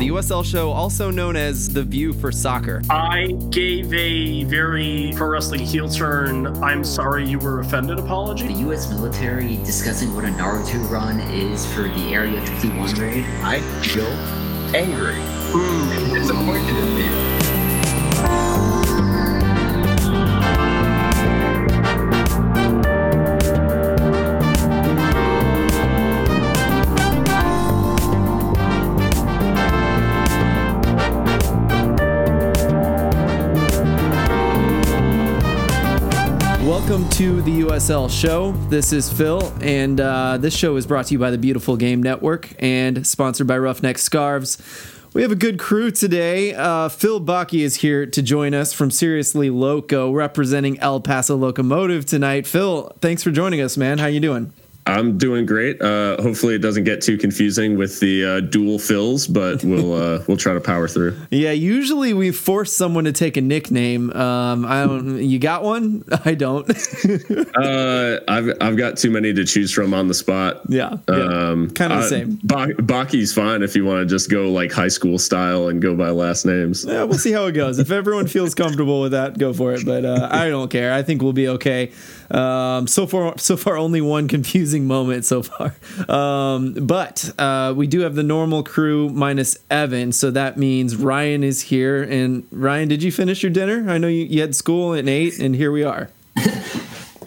The USL show, also known as The View for Soccer. I gave a very pro wrestling heel turn, I'm sorry you were offended apology. The U.S. military discussing what a Naruto run is for the Area 51 raid. I feel angry and disappointed in me. To the USL show. This is Phil, and uh, this show is brought to you by the Beautiful Game Network and sponsored by Roughneck Scarves. We have a good crew today. Uh, Phil Baki is here to join us from Seriously Loco, representing El Paso Locomotive tonight. Phil, thanks for joining us, man. How you doing? I'm doing great. Uh, hopefully, it doesn't get too confusing with the uh, dual fills, but we'll uh, we'll try to power through. Yeah, usually we force someone to take a nickname. Um, I don't. You got one? I don't. Uh, I've I've got too many to choose from on the spot. yeah, yeah. Um, kind of the uh, same. Ba- Baki's fine if you want to just go like high school style and go by last names. Yeah, we'll see how it goes. If everyone feels comfortable with that, go for it. But uh, I don't care. I think we'll be okay. Um, so far, so far, only one confusing moment so far. Um, but uh, we do have the normal crew minus Evan, so that means Ryan is here. And Ryan, did you finish your dinner? I know you, you had school at eight, and here we are.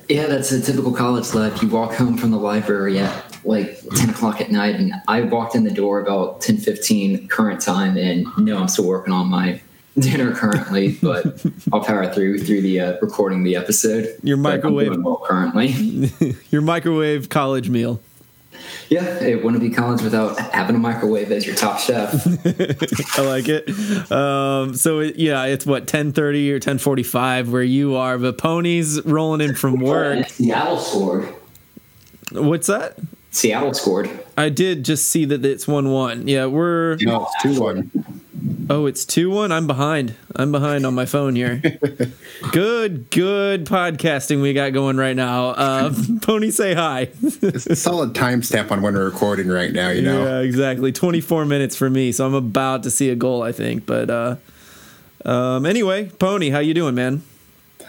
Yeah, that's a typical college life. You walk home from the library at like 10 o'clock at night, and I walked in the door about 10:15 current time, and no, I'm still working on my dinner currently, but I'll power through through the uh, recording the episode. Your microwave- well currently. Your microwave college meal. yeah, it wouldn't be college without having a microwave as your top chef. I like it. Um, so it, yeah, it's what ten thirty or ten forty five where you are. The ponies rolling in from work. Seattle scored. What's that? Seattle scored. I did just see that it's one one. Yeah, we're No, it's 2 1. oh, it's two one. I'm behind. I'm behind on my phone here. good, good podcasting we got going right now. Uh, Pony, say hi. It's a solid timestamp on when we're recording right now, you know? Yeah, exactly. 24 minutes for me, so I'm about to see a goal, I think. But uh, um, anyway, Pony, how you doing, man?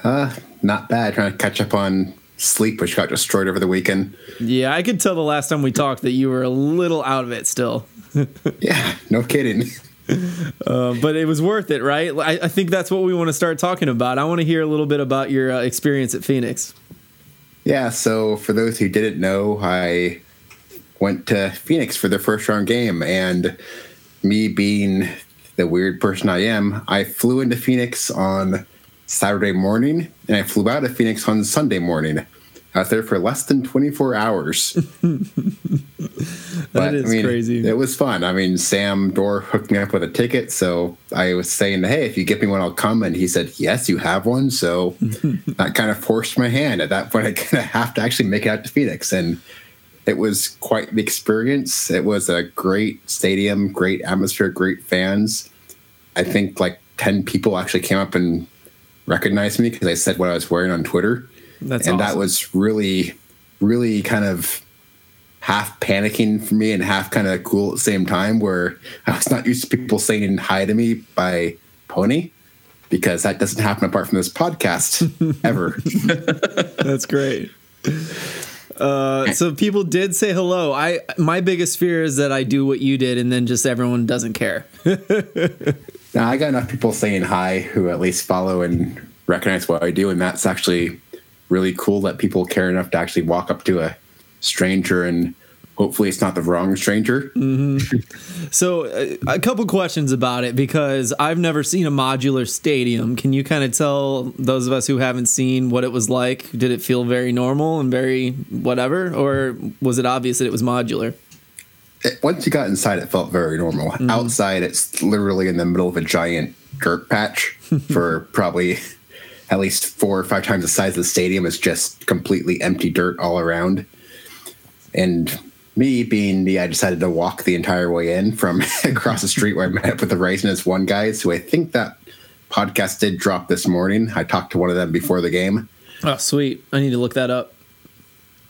Uh, not bad. Trying to catch up on sleep, which got destroyed over the weekend. Yeah, I could tell the last time we talked that you were a little out of it still. Yeah, no kidding. Uh, but it was worth it, right? I, I think that's what we want to start talking about. I want to hear a little bit about your uh, experience at Phoenix. Yeah, so for those who didn't know, I went to Phoenix for the first round game, and me being the weird person I am, I flew into Phoenix on Saturday morning, and I flew out of Phoenix on Sunday morning. I was there for less than 24 hours. That is crazy. It was fun. I mean, Sam Dorr hooked me up with a ticket, so I was saying, "Hey, if you get me one, I'll come." And he said, "Yes, you have one." So that kind of forced my hand. At that point, I kind of have to actually make it out to Phoenix, and it was quite the experience. It was a great stadium, great atmosphere, great fans. I think like ten people actually came up and recognized me because I said what I was wearing on Twitter That's and that was really really kind of half panicking for me and half kind of cool at the same time where i was not used to people saying hi to me by pony because that doesn't happen apart from this podcast ever That's great. Uh, so people did say hello. I my biggest fear is that I do what you did and then just everyone doesn't care. now i got enough people saying hi who at least follow and recognize what i do and that's actually really cool that people care enough to actually walk up to a stranger and hopefully it's not the wrong stranger So uh, a couple questions about it because I've never seen a modular stadium. Can you kind of tell those of us who haven't seen what it was like? Did it feel very normal and very whatever, or was it obvious that it was modular? It, once you got inside, it felt very normal. Mm-hmm. Outside, it's literally in the middle of a giant dirt patch for probably at least four or five times the size of the stadium. It's just completely empty dirt all around. And me being me, I decided to walk the entire way in from across the street where I met up with the Rising as one guys, who I think that podcast did drop this morning. I talked to one of them before the game. Oh, sweet. I need to look that up.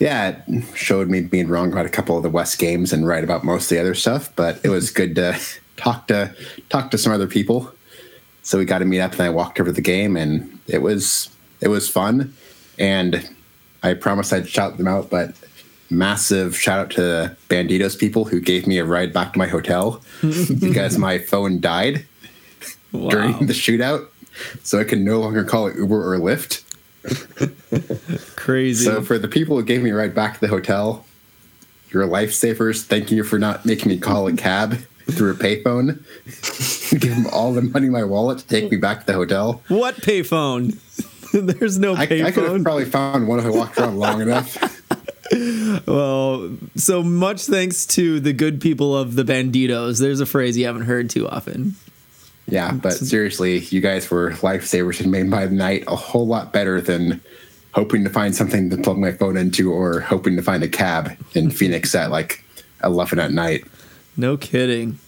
Yeah, it showed me being wrong about a couple of the West games and right about most of the other stuff. But it was good to talk to talked to some other people. So we got to meet up, and I walked over to the game, and it was it was fun. And I promised I'd shout them out, but massive shout out to the Banditos people who gave me a ride back to my hotel because my phone died Wow. during the shootout, so I can no longer call it Uber or Lyft. Crazy. So for the people who gave me a ride back to the hotel, you're lifesavers. Thank you for not making me call a cab through a payphone. Give them all the money in my wallet to take me back to the hotel. what payphone? There's no I, I could have payphone. probably found one if I walked around long enough. well, so much thanks to the good people of the Banditos. There's a phrase you haven't heard too often. Yeah, but seriously, you guys were lifesavers and made my night a whole lot better than hoping to find something to plug my phone into or hoping to find a cab in Phoenix at like 11 at night. No kidding.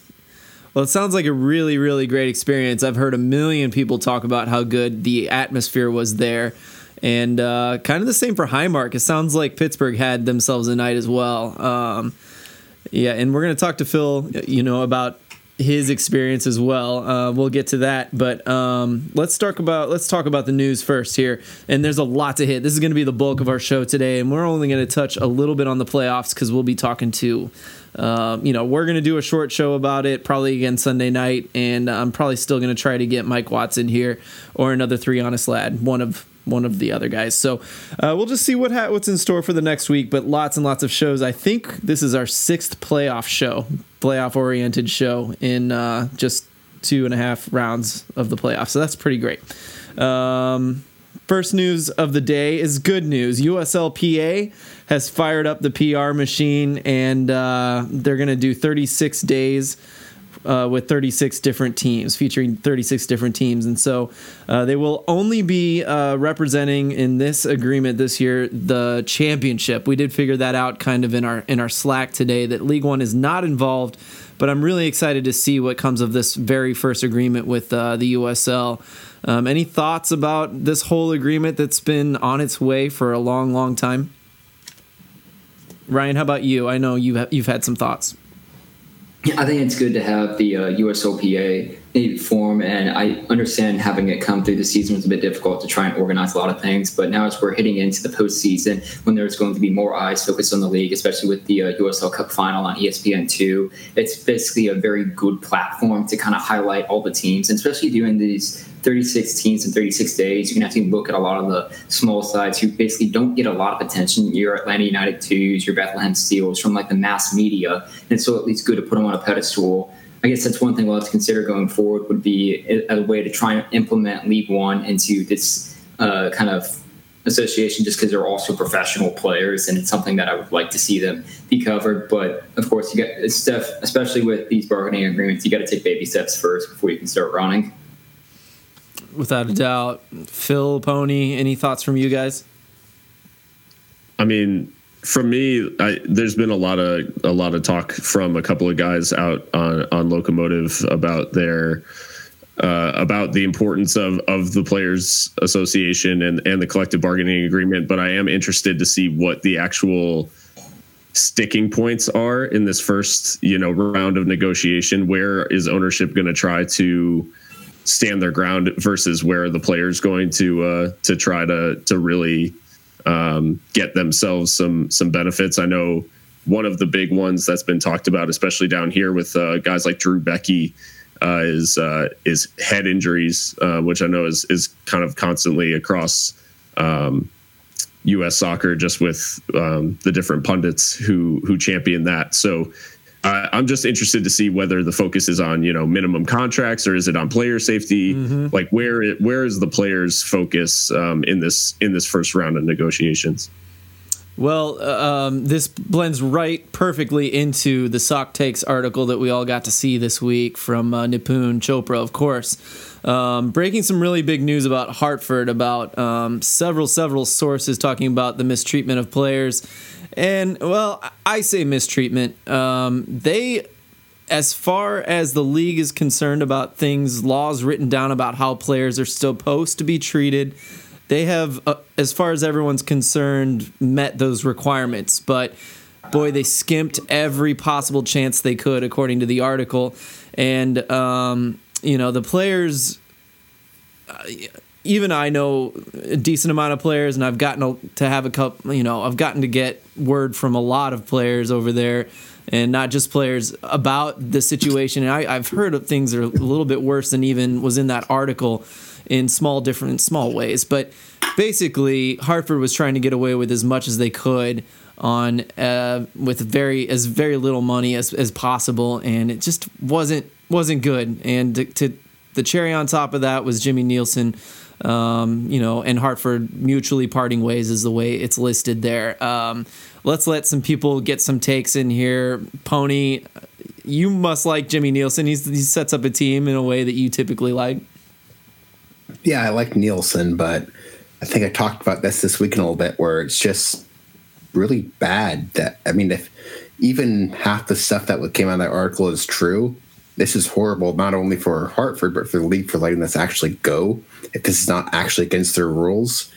Well, it sounds like a really, really great experience. I've heard a million people talk about how good the atmosphere was there. And uh, kind of the same for Highmark. It sounds like Pittsburgh had themselves a night as well. Um, yeah, and we're going to talk to Phil, you know, about his experience as well. Uh, we'll get to that, but um, let's talk about let's talk about the news first here. And there's a lot to hit. This is going to be the bulk of our show today, and we're only going to touch a little bit on the playoffs because we'll be talking to, um, you know, we're going to do a short show about it probably again Sunday night, and I'm probably still going to try to get Mike Watson here or another three honest lad, one of one of the other guys. So uh, we'll just see what ha- what's in store for the next week. But lots and lots of shows. I think this is our sixth playoff show, playoff oriented show in uh, just two and a half rounds of the playoffs. So that's pretty great. Um, first news of the day is good news. USLPA has fired up the PR machine, and uh, they're going to do 36 days uh, with 36 different teams, featuring 36 different teams. And so uh, they will only be uh, representing in this agreement this year the championship. We did figure that out kind of in our in our Slack today that League One is not involved. But I'm really excited to see what comes of this very first agreement with uh, the USL. Um, any thoughts about this whole agreement that's been on its way for a long, long time? Ryan, how about you? I know you've you've had some thoughts. I think it's good to have the uh, USLPA form, and I understand having it come through the season was a bit difficult to try and organize a lot of things. But now, as we're hitting into the postseason, when there's going to be more eyes focused on the league, especially with the uh, USL Cup final on E ESPN two, it's basically a very good platform to kind of highlight all the teams, and especially doing these 36 teams in 36 days, you can actually look at a lot of the small sides who basically don't get a lot of attention. Your Atlanta United twos, your Bethlehem Steels from like the mass media, and so at least good to put them on a pedestal. I guess that's one thing we'll have to consider going forward would be a, a way to try and implement League One into this uh, kind of association just because they're also professional players and it's something that I would like to see them be covered. But of course, you got stuff, especially with these bargaining agreements, you got to take baby steps first before you can start running. Without a doubt. Phil, Pony, any thoughts from you guys? I mean, for me, I, there's been a lot of a lot of talk from a couple of guys out on on Locomotive about their uh, about the importance of of the players association and and the collective bargaining agreement. But I am interested to see what the actual sticking points are in this first you know round of negotiation. Where is ownership going to try to stand their ground versus where the players going to uh, to try to to really um, get themselves some some benefits. I know one of the big ones that's been talked about, especially down here with uh, guys like Drew Beckie, uh, is uh, is head injuries, uh, which I know is is kind of constantly across um, U.S. soccer, just with um, the different pundits who who champion that. So. Uh, I'm just interested to see whether the focus is on you know minimum contracts or is it on player safety? Like where it, where is the players' focus um, in this in this first round of negotiations? Well, uh, um, this blends right perfectly into the SocTakes article that we all got to see this week from uh, Nipun Chopra, of course. Um, breaking some really big news about Hartford, about um, several, several sources talking about the mistreatment of players. And, well, I say mistreatment. Um, they as far as the league is concerned about things, laws written down about how players are supposed to be treated, they have, uh, as far as everyone's concerned, met those requirements. But boy, they skimped every possible chance they could, according to the article. and um, you know the players. Uh, even I know a decent amount of players, and I've gotten to have a couple. You know, I've gotten to get word from a lot of players over there, and not just players about the situation. And I, I've heard of things that are a little bit worse than even was in that article, in small different small ways. But basically, Hartford was trying to get away with as much as they could on uh, with very as very little money as, as possible, and it just wasn't wasn't good. And to, to the cherry on top of that was Jimmy Nielsen um, you know, and Hartford mutually parting ways is the way it's listed there. Um, let's let some people get some takes in here. Pony, you must like Jimmy Nielsen. He's, he sets up a team in a way that you typically like. Yeah, I like Nielsen, but I think I talked about this this week in a little bit where it's just really bad that, I mean, if even half the stuff that came out of that article is true, this is horrible not only for Hartford but for the league for letting this actually go. If this is not actually against their rules,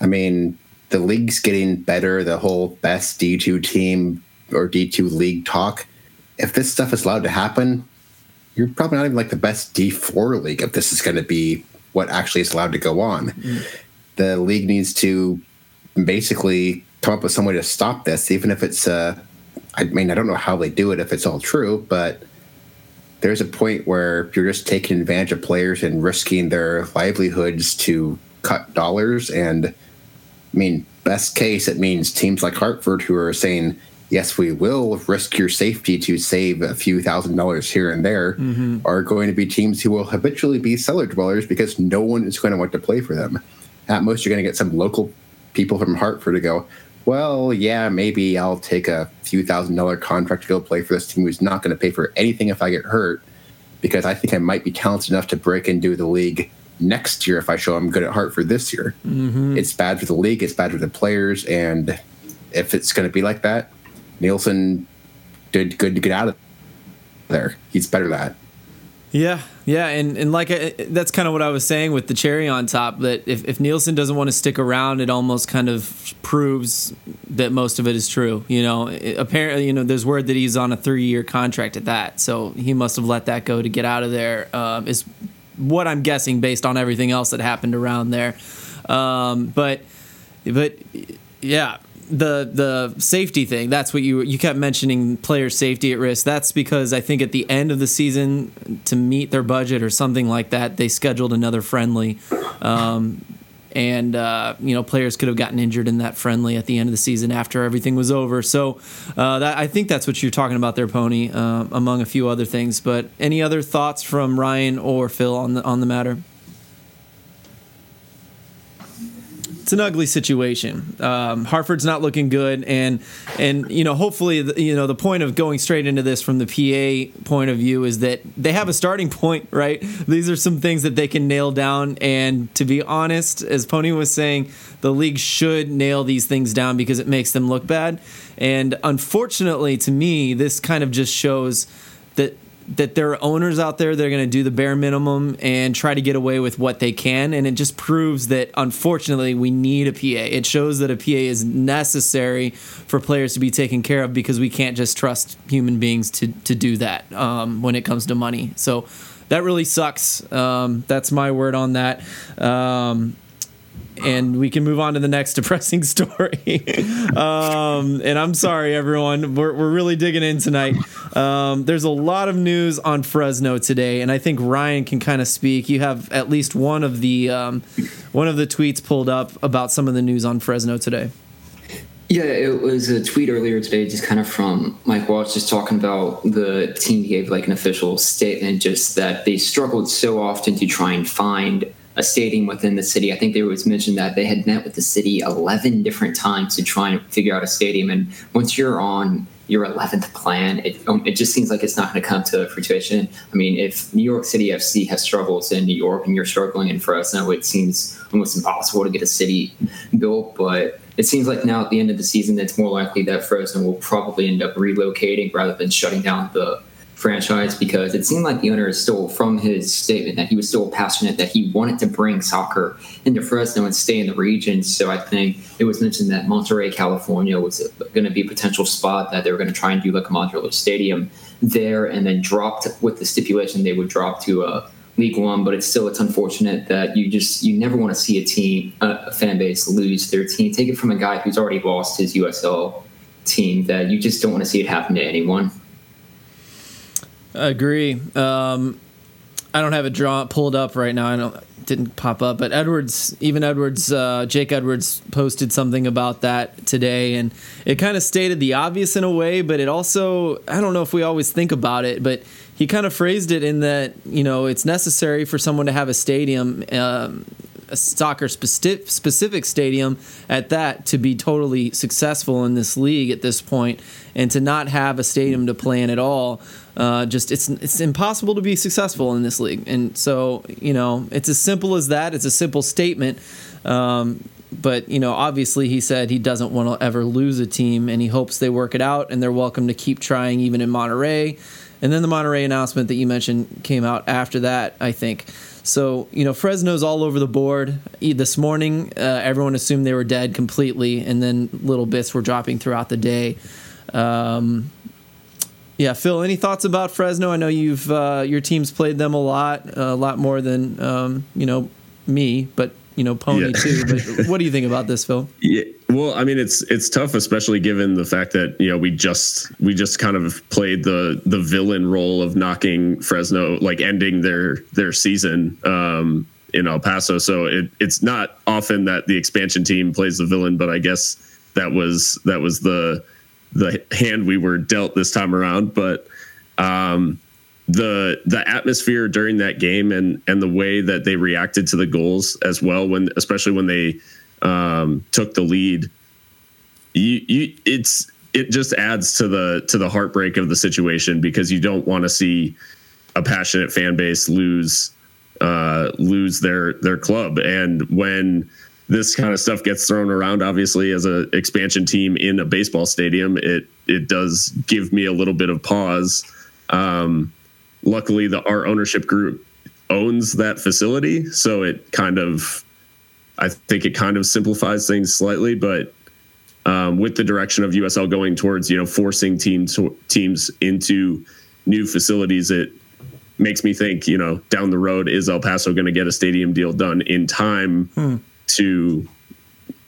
I mean, the league's getting better. The whole best D two team or D two league talk. If this stuff is allowed to happen, you're probably not even like the best D four league. If this is going to be what actually is allowed to go on, mm. the league needs to basically come up with some way to stop this, even if it's. Uh, I mean, I don't know how they do it if it's all true, but there's a point where you're just taking advantage of players and risking their livelihoods to cut dollars. And I mean, best case, it means teams like Hartford who are saying, yes, we will risk your safety to save a few thousand dollars here and there, mm-hmm. are going to be teams who will habitually be cellar dwellers because no one is going to want to play for them. At most, you're going to get some local people from Hartford to go, well, yeah, maybe I'll take a few thousand dollar contract to go play for this team who's not going to pay for anything if I get hurt because I think I might be talented enough to break into the league next year if I show I'm good at Hartford this year. Mm-hmm. It's bad for the league, it's bad for the players, and if it's going to be like that, Nielsen did good to get out of there. He's better than that. Yeah, yeah, and and like I, that's kind of what I was saying with the cherry on top. That if, if Nielsen doesn't want to stick around, it almost kind of proves that most of it is true. You know, it, apparently, you know, there's word that he's on a three year contract at that, so he must have let that go to get out of there. Um, is what I'm guessing based on everything else that happened around there. Um, but but yeah, the the safety thing. That's what you you kept mentioning player safety at risk. That's because i think at the end of the season to meet their budget or something like that they scheduled another friendly. Um, and uh, you know players could have gotten injured in that friendly at the end of the season after everything was over. So uh, that, i think that's what you're talking about there pony uh, among a few other things. But any other thoughts from ryan or phil on the on the matter it's an ugly situation. Um, Hartford's not looking good, and and you know hopefully the, you know the point of going straight into this from the PA point of view is that they have a starting point, right? These are some things that they can nail down, and to be honest, as Pony was saying, the league should nail these things down because it makes them look bad. And unfortunately, to me, this kind of just shows that that there are owners out there that are going to do the bare minimum and try to get away with what they can. And it just proves that unfortunately we need a PA. It shows that a PA is necessary for players to be taken care of because we can't just trust human beings to, to do that um, when it comes to money. So that really sucks. Um, that's my word on that. Um, and we can move on to the next depressing story. um, and I'm sorry, everyone. We're, we're really digging in tonight. Um, there's a lot of news on Fresno today, and I think Ryan can kind of speak. You have at least one of the um, one of the tweets pulled up about some of the news on Fresno today. Yeah, it was a tweet earlier today, just kind of from Mike Walsh, just talking about the team gave like an official statement, just that they struggled so often to try and find a stadium within the city. I think there was mentioned that they had met with the city 11 different times to try and figure out a stadium. And once you're on your 11th plan, it, um, it just seems like it's not going to come to fruition. I mean, if New York City FC has struggles in New York and you're struggling in Fresno, it seems almost impossible to get a city built. But it seems like now at the end of the season, it's more likely that Fresno will probably end up relocating rather than shutting down the franchise because it seemed like the owner is still from his statement that he was still passionate that he wanted to bring soccer into Fresno and stay in the region. So I think it was mentioned that Monterey, California was going to be a potential spot that they were going to try and do like a modular stadium there and then dropped with the stipulation they would drop to a League One. But it's still it's unfortunate that you just you never want to see a team a fan base lose their team. Take it from a guy who's already lost his USL team that you just don't want to see it happen to anyone. I agree. Um, I don't have it draw pulled up right now. I don't didn't pop up, but Edwards, even Edwards, uh, Jake Edwards posted something about that today, and it kind of stated the obvious in a way, but it also I don't know if we always think about it, but he kind of phrased it in that you know it's necessary for someone to have a stadium. Um, soccer specific, specific stadium at that to be totally successful in this league at this point and to not have a stadium to play in at all uh, just it's it's impossible to be successful in this league. And so you know it's as simple as that. It's a simple statement. Um, but you know obviously he said he doesn't want to ever lose a team and he hopes they work it out and they're welcome to keep trying even in Monterey. and then the Monterey announcement that you mentioned came out after that I think so, you know, Fresno's all over the board. This morning, uh, everyone assumed they were dead completely, and then little bits were dropping throughout the day. Um, yeah, Phil, any thoughts about Fresno? I know you've uh, your team's played them a lot, a lot more than um, you know me, but you know Pony yeah. too. But what do you think about this, Phil? Yeah, well, I mean, it's it's tough, especially given the fact that you know we just we just kind of played the the villain role of knocking Fresno, like ending their their season um, in El Paso. So it, it's not often that the expansion team plays the villain, but I guess that was that was the the hand we were dealt this time around. But um, the the atmosphere during that game and and the way that they reacted to the goals as well when especially when they um, took the lead you, you it's it just adds to the to the heartbreak of the situation because you don't want to see a passionate fan base lose uh, lose their their club. And when this kind of stuff gets thrown around obviously as a expansion team in a baseball stadium it it does give me a little bit of pause. Um, luckily the our ownership group owns that facility so it kind of i think it kind of simplifies things slightly but um, with the direction of usl going towards you know forcing teams teams into new facilities it makes me think you know down the road is el paso going to get a stadium deal done in time hmm. to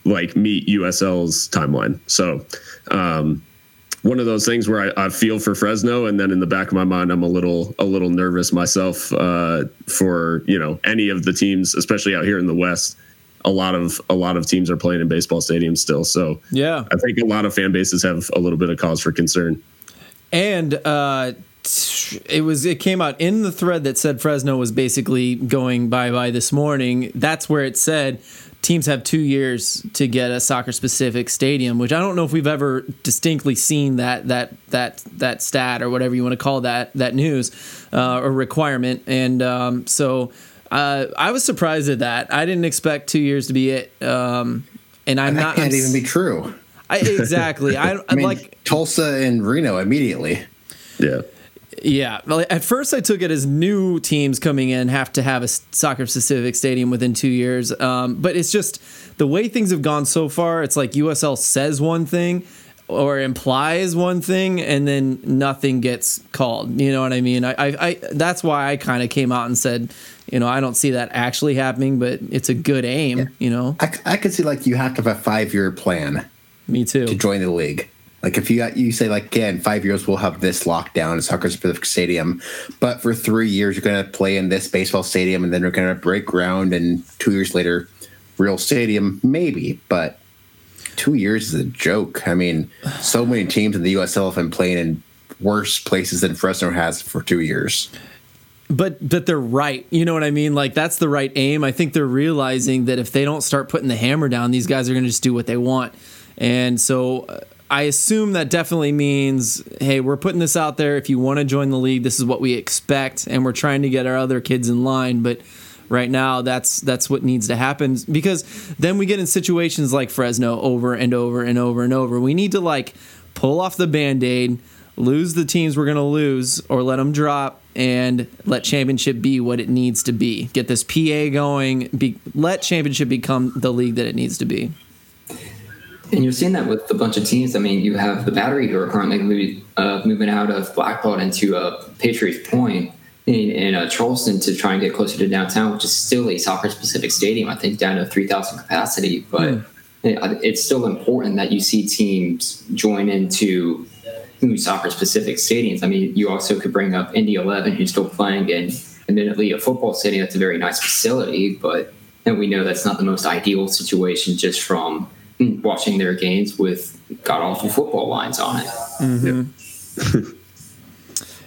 like meet usl's timeline so um, one of those things where I, I, feel for Fresno, and then in the back of my mind, I'm a little a little nervous myself uh, for you know any of the teams, especially out here in the West. A lot of a lot of teams are playing in baseball stadiums still, so yeah, I think a lot of fan bases have a little bit of cause for concern. And uh, it was it came out in the thread that said Fresno was basically going bye bye this morning. That's where it said teams have two years to get a soccer specific stadium, which I don't know if we've ever distinctly seen that that that that stat or whatever you want to call that that news uh, or requirement. And um, so uh, I was surprised at that. I didn't expect two years to be it. Um, and I'm that not. Can't I'm, even be true. I, exactly. I, I mean, like Tulsa and Reno immediately. Yeah. Yeah, well, at first I took it as new teams coming in have to have a soccer specific stadium within two years. Um, but it's just the way things have gone so far. It's like USL says one thing or implies one thing, and then nothing gets called. You know what I mean? I, I, I that's why I kind of came out and said, you know, I don't see that actually happening, but it's a good aim. Yeah. You know, I, I could see like you have to have a five year plan. Me too. To join the league. Like if you got, you say like, in five years we'll have this lockdown, a soccer specific stadium, but for three years you're going to play in this baseball stadium, and then we're going to break ground, and two years later, real stadium, maybe, but two years is a joke. I mean, so many teams in the USL have been playing in worse places than Fresno has for two years. But but they're right. You know what I mean? Like that's the right aim. I think they're realizing that if they don't start putting the hammer down, these guys are going to just do what they want. And so uh, I assume that definitely means, hey, we're putting this out there. If you want to join the league, this is what we expect, and we're trying to get our other kids in line. But right now, that's that's what needs to happen because then we get in situations like Fresno over and over and over and over. We need to like pull off the band aid, lose the teams we're gonna lose, or let them drop, and let championship be what it needs to be. Get this PA going. Be, let championship become the league that it needs to be. And you're seeing that with a bunch of teams. I mean, you have the Battery who are currently moving, uh, moving out of Blackbaud into uh, Patriots Point in, in uh, Charleston to try and get closer to downtown, which is still a soccer-specific stadium. I think down to 3,000 capacity, but Hmm. it, it's still important that you see teams join into new soccer-specific stadiums. I mean, you also could bring up Indy 11, who's still playing in, admittedly, a football stadium. That's a very nice facility, but and we know that's not the most ideal situation just from hmm, watching their games with god awful football lines on it. Mm-hmm.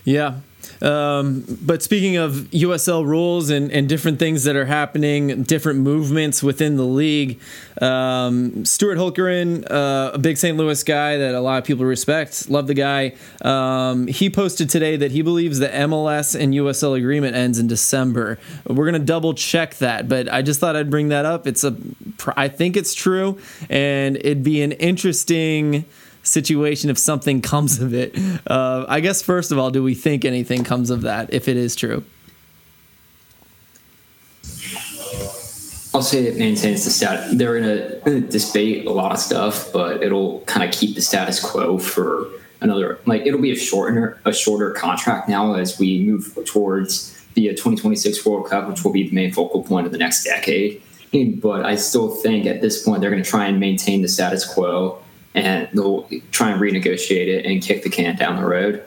Yeah. Um, but speaking of USL rules and, and different things that are happening, different movements within the league, um, Stuart Holkerin, uh, a big St. Louis guy that a lot of people respect, love the guy. Um, he posted today that he believes the MLS and USL agreement ends in December. We're gonna double check that, but I just thought I'd bring that up. It's a, I think it's true, and it'd be an interesting situation if something comes of it. Uh, I guess first of all, do we think anything comes of that if it is true? I'll say it maintains the stat. They're going to debate a lot of stuff, but it'll kind of keep the status quo for another. Like it'll be a shorter, a shorter contract now as we move towards the 2026 World Cup, which will be the main focal point of the next decade. But I still think at this point they're going to try and maintain the status quo, and they'll try and renegotiate it and kick the can down the road.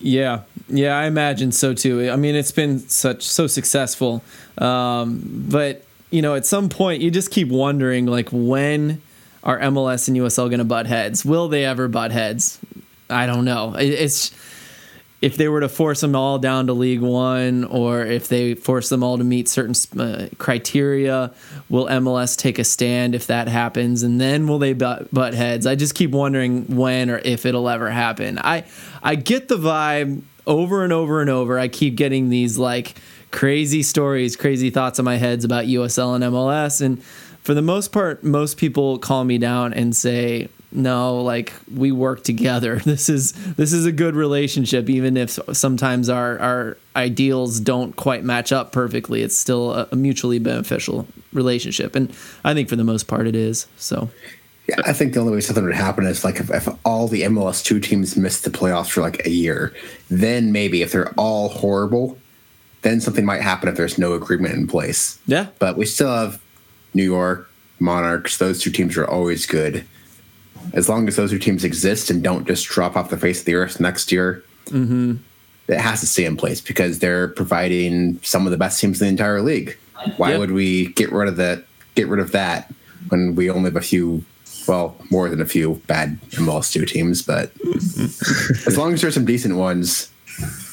Yeah, yeah, I imagine so too. I mean, it's been such so successful, um, but you know, at some point, you just keep wondering, like, when are MLS and USL going to butt heads? Will they ever butt heads? I don't know. It, it's if they were to force them all down to League One, or if they force them all to meet certain uh, criteria, will MLS take a stand if that happens, and then will they butt, butt heads? I just keep wondering when or if it'll ever happen. I I get the vibe over and over and over. I keep getting these like crazy stories, crazy thoughts in my heads about USL and MLS, and for the most part, most people call me down and say, no like we work together this is this is a good relationship even if sometimes our our ideals don't quite match up perfectly it's still a, a mutually beneficial relationship and i think for the most part it is so Yeah, I think the only way something would happen is like if, if all the MLS two teams missed the playoffs for like a year, then maybe if they're all horrible, then something might happen if there's no agreement in place. yeah But we still have New York, Monarchs, those two teams are always good. As long as those two teams exist and don't just drop off the face of the earth next year, mm-hmm. it has to stay in place because they're providing some of the best teams in the entire league. Why Yep. would we get rid of that? Get rid of that when we only have a few, well, more than a few bad MLS two teams. But as long as there's some decent ones,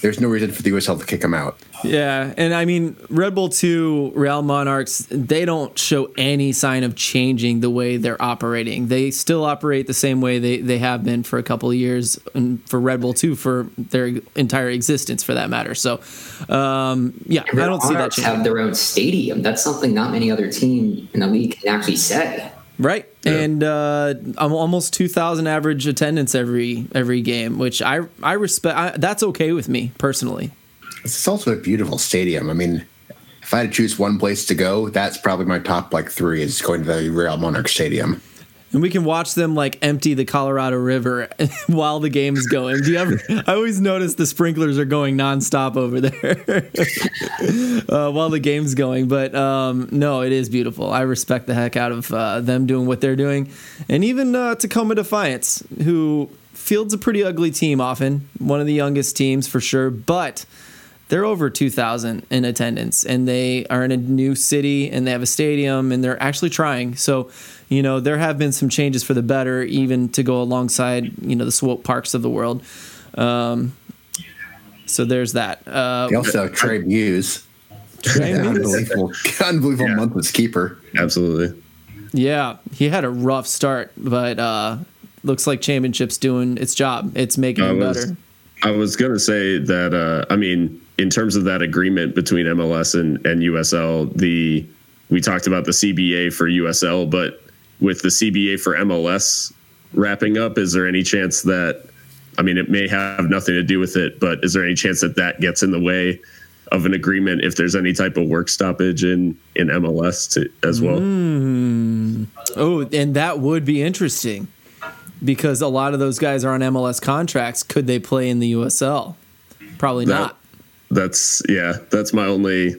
there's no reason for the USL to kick them out. Yeah, and I mean Red Bull 2, Real Monarchs, they don't show any sign of changing the way they're operating. They still operate the same way they, they have been for a couple of years, and for Red Bull 2 for their entire existence, for that matter. So, um, yeah, I don't see that Monarchs changing. have their own stadium. That's something not many other team in the league can actually say. Right, and uh, I'm almost two thousand average attendance every every game, which I I respect. I, that's okay with me personally. It's also a beautiful stadium. I mean, if I had to choose one place to go, that's probably my top like three is going to the Real Monarch Stadium. And we can watch them like empty the Colorado River while the game's going. Do you ever? I always notice the sprinklers are going nonstop over there uh, while the game's going. But um, no, it is beautiful. I respect the heck out of uh, them doing what they're doing, and even uh, Tacoma Defiance, who fields a pretty ugly team often, one of the youngest teams for sure, but they're over 2000 in attendance and they are in a new city and they have a stadium and they're actually trying so you know there have been some changes for the better even to go alongside you know the swope parks of the world um, so there's that uh, They also have Trey Muse. Trey Muse? unbelievable, unbelievable Yeah. month as keeper. Absolutely. yeah he had a rough start but uh, looks like championship's doing its job it's making I him was, better I was going to say that, uh, I mean, in terms of that agreement between MLS and, and USL, the we talked about the CBA for USL, but with the CBA for MLS wrapping up, is there any chance that, I mean, it may have nothing to do with it, but is there any chance that that gets in the way of an agreement if there's any type of work stoppage in in MLS to, as well. Mm. Oh, and that would be interesting because a lot of those guys are on MLS contracts. Could they play in the USL? Probably That- not. That's yeah. That's my only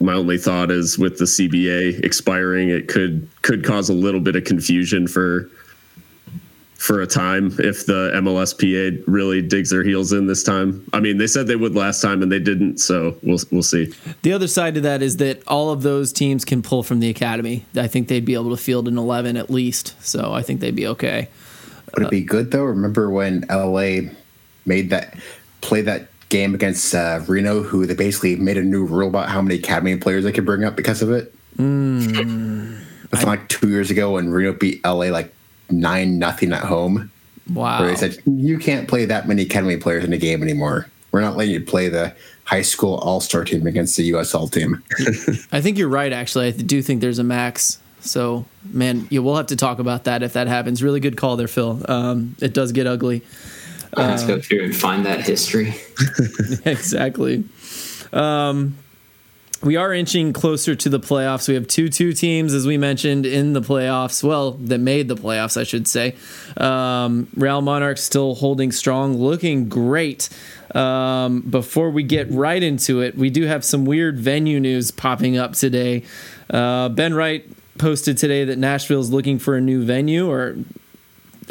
my only thought is with the CBA expiring, it could could cause a little bit of confusion for for a time if the MLSPA really digs their heels in this time. I mean, they said they would last time and they didn't, so we'll we'll see. The other side to that is that all of those teams can pull from the academy. I think they'd be able to field an 11 at least. So I think they'd be okay. Would it be good though? Remember when LA made that play that game against uh, Reno, who they basically made a new rule about how many academy players they could bring up because of it. Mm, it's like two years ago when Reno beat LA like nine nothing at home, Wow. where they said you can't play that many academy players in a game anymore. We're not letting you play the high school all star team against the USL team. I think you're right, actually. I do think there's a max. So, man, yeah, we'll have to talk about that if that happens. Really good call there, Phil. Um, it does get ugly. Let's go through and find that history. exactly. Um, we are inching closer to the playoffs. We have two two teams, as we mentioned, in the playoffs. Well, that made the playoffs, I should say. Um, Real Monarchs still holding strong, looking great. Um, before we get right into it, we do have some weird venue news popping up today. Uh, ben Wright posted today that Nashville is looking for a new venue, or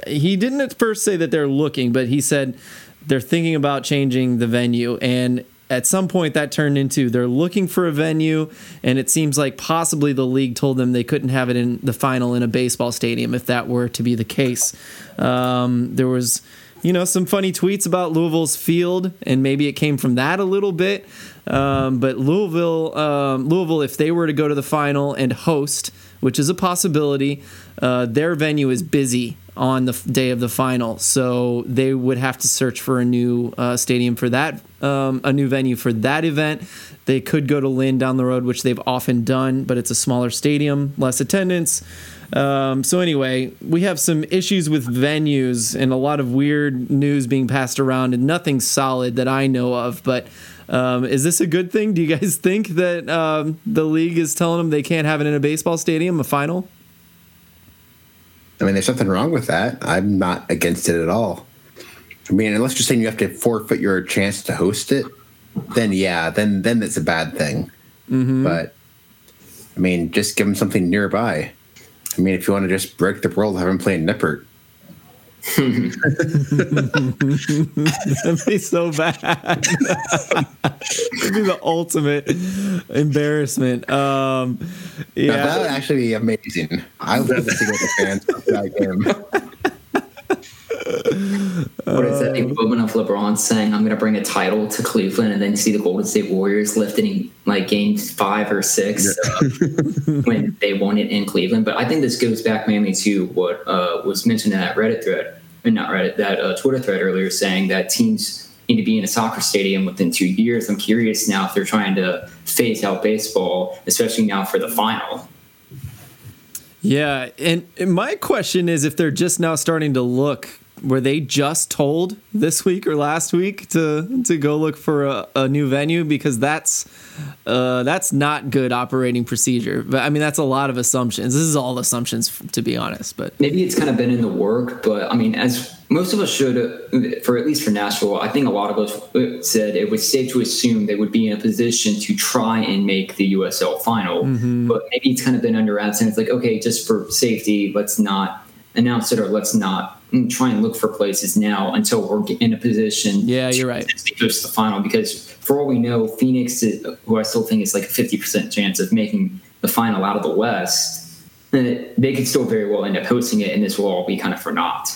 he didn't at first say that they're looking, but he said they're thinking about changing the venue. And at some point, that turned into they're looking for a venue, and it seems like possibly the league told them they couldn't have it in the final in a baseball stadium if that were to be the case. Um, there was. You know, some funny tweets about Louisville's field, and maybe it came from that a little bit. Um, but Louisville, um, Louisville, if they were to go to the final and host, which is a possibility, uh, their venue is busy on the day of the final, so they would have to search for a new uh, stadium for that, um, a new venue for that event. They could go to Lynn down the road, which they've often done, but it's a smaller stadium, less attendance. Um, so anyway, we have some issues with venues and a lot of weird news being passed around, and nothing solid that I know of. But um, is this a good thing? Do you guys think that um, the league is telling them they can't have it in a baseball stadium, a final? I mean, there's nothing wrong with that. I'm not against it at all. I mean, unless you're saying you have to forfeit your chance to host it, then yeah, then then that's a bad thing. But I mean, just give them something nearby. I mean, if you want to just break the world, have them play in Nippert. That'd be so bad. It'd be the ultimate embarrassment. Um, Now, that would actually be amazing. I would love to see what the fans that game. What is that equivalent of LeBron saying, I'm going to bring a title to Cleveland and then see the Golden State Warriors lifting like Game five or six uh, when they won it in Cleveland? But I think this goes back mainly to what uh, was mentioned in that Reddit thread, or not Reddit, that uh, Twitter thread earlier saying that teams need to be in a soccer stadium within two years. I'm curious now if they're trying to phase out baseball, especially now for the final. yeah. And and my question is, if they're just now starting to look, were they just told this week or last week to to go look for a, a new venue? Because that's uh, that's not good operating procedure. But I mean, that's a lot of assumptions. This is all assumptions, to be honest. But maybe it's kind of been in the work, but I mean, as most of us should, for at least for Nashville, I think a lot of us said it was safe to assume they would be in a position to try and make the USL final. But maybe it's kind of been under and it's like, okay, just for safety, let's not announce it or let's not mm, try and look for places now until we're in a position. Yeah, you're right. potentially host the final because for all we know, Phoenix, is, who I still think is like a fifty percent chance of making the final out of the West, uh, they could still very well end up hosting it, and this will all be kind of for naught.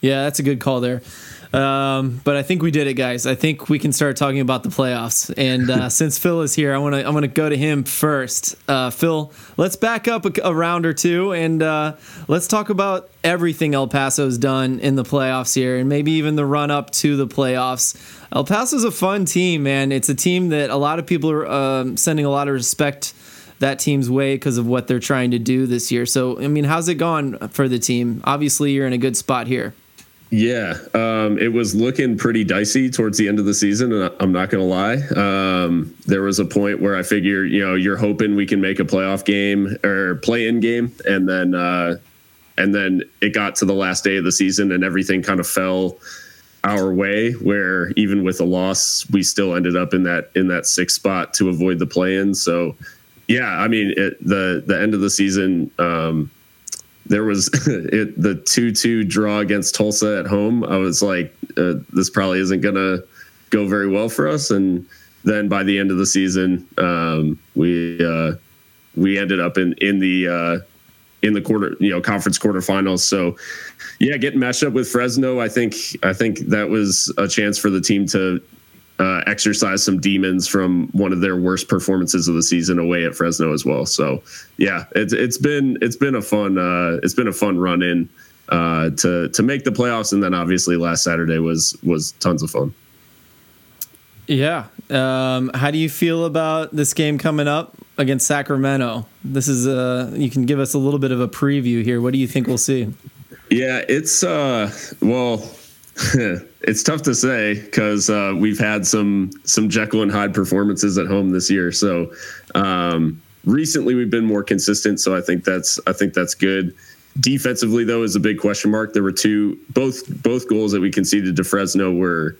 Yeah, that's a good call there. Um, but I think we did it, guys. I think we can start talking about the playoffs. And uh, since Phil is here, I want to I want to go to him first. Uh, Phil, let's back up a, a round or two and uh, let's talk about everything El Paso's done in the playoffs here, and maybe even the run up to the playoffs. El Paso's a fun team, man. It's a team that a lot of people are um, sending a lot of respect that team's way because of what they're trying to do this year. So, I mean, how's it gone for the team? Obviously, you're in a good spot here. Yeah, um, it was looking pretty dicey towards the end of the season, and I'm not going to lie. Um, there was a point where I figured, you know, you're hoping we can make a playoff game or play-in game, and then uh, and then it got to the last day of the season, and everything kind of fell our way. Where even with a loss, we still ended up in that in that sixth spot to avoid the play-in. So, yeah, I mean, it, the the end of the season. Um, there was it, the 2-2 draw against Tulsa at home. I was like, uh, this probably isn't going to go very well for us. And then by the end of the season, um, we uh, we ended up in in the uh, in the quarter, you know, conference quarterfinals. So, yeah, getting matched up with Fresno, I think I think that was a chance for the team to uh, exercise some demons from one of their worst performances of the season away at Fresno as well. So yeah, it's it's been it's been a fun uh, it's been a fun run in uh, to to make the playoffs, and then obviously last Saturday was was tons of fun. Yeah. Um, how do you feel about this game coming up against Sacramento? This is uh you can give us a little bit of a preview here. What do you think we'll see? Yeah, it's uh well it's tough to say because uh, we've had some some Jekyll and Hyde performances at home this year. So um, recently we've been more consistent. So I think that's I think that's good. Defensively though is a big question mark. There were two both both goals that we conceded to Fresno were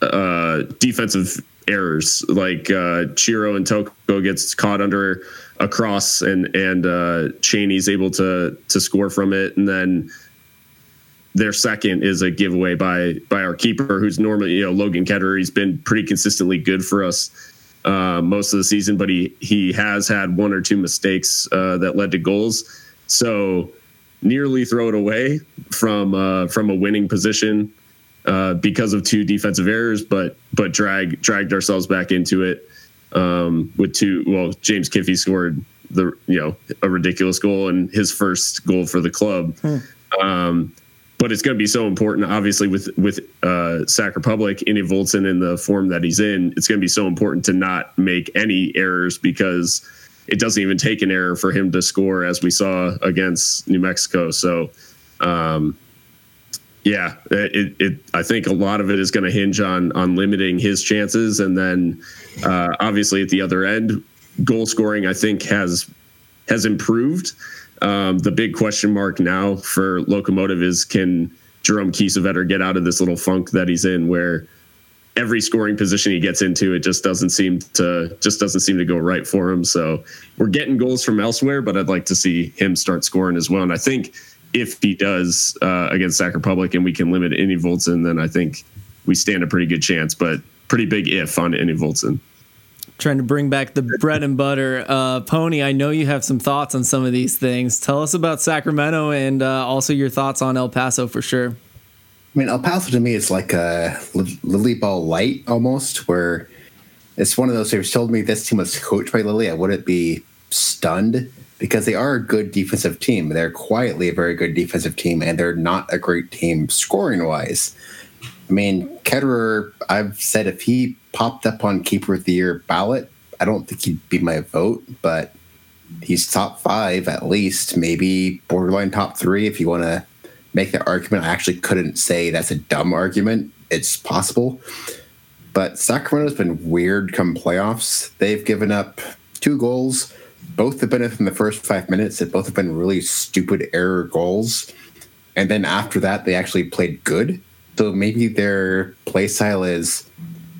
uh, defensive errors. Like uh, Chiro N'Toko gets caught under a cross and and uh, Cheney's able to to score from it, and then their second is a giveaway by by our keeper, who's normally you know Logan Ketterer. He's been pretty consistently good for us uh, most of the season, but he he has had one or two mistakes uh, that led to goals. So nearly throw it away from uh, from a winning position uh, because of two defensive errors, but but drag dragged ourselves back into it um, with two. Well, James Kiffe scored the you know a ridiculous goal and his first goal for the club. Hmm. Um, but it's going to be so important. Obviously, with with uh, Sac Republic, Indy Volson in the form that he's in, it's going to be so important to not make any errors because it doesn't even take an error for him to score, as we saw against New Mexico. So, um, yeah, it, it, I think a lot of it is going to hinge on on limiting his chances, and then uh, obviously at the other end, goal scoring I think has has improved. Um, the big question mark now for Locomotive is can Jerome Kiesewetter get out of this little funk that he's in where every scoring position he gets into it just doesn't seem to just doesn't seem to go right for him. So we're getting goals from elsewhere but i'd like to see him start scoring as well. And i think if he does uh, against sac republic and we can limit Indy Volson, then i think we stand a pretty good chance but pretty big if on Indy Volson trying to bring back the bread and butter. Uh, Pony, I know you have some thoughts on some of these things. Tell us about Sacramento and uh, also your thoughts on El Paso for sure. I mean, El Paso to me is like a Lilley Ball light almost, where it's one of those. If you told me this team was coached by Lilley, I wouldn't be stunned because they are a good defensive team. They're quietly a very good defensive team, and they're not a great team scoring wise. I mean, Ketterer, I've said if he popped up on Keeper of the Year ballot, I don't think he'd be my vote, but he's top five at least, maybe borderline top three if you want to make that argument. I actually couldn't say that's a dumb argument. It's possible. But Sacramento's been weird come playoffs. They've given up two goals. Both have been within the first five minutes. They both have been really stupid error goals. And then after that, they actually played good. So maybe their play style is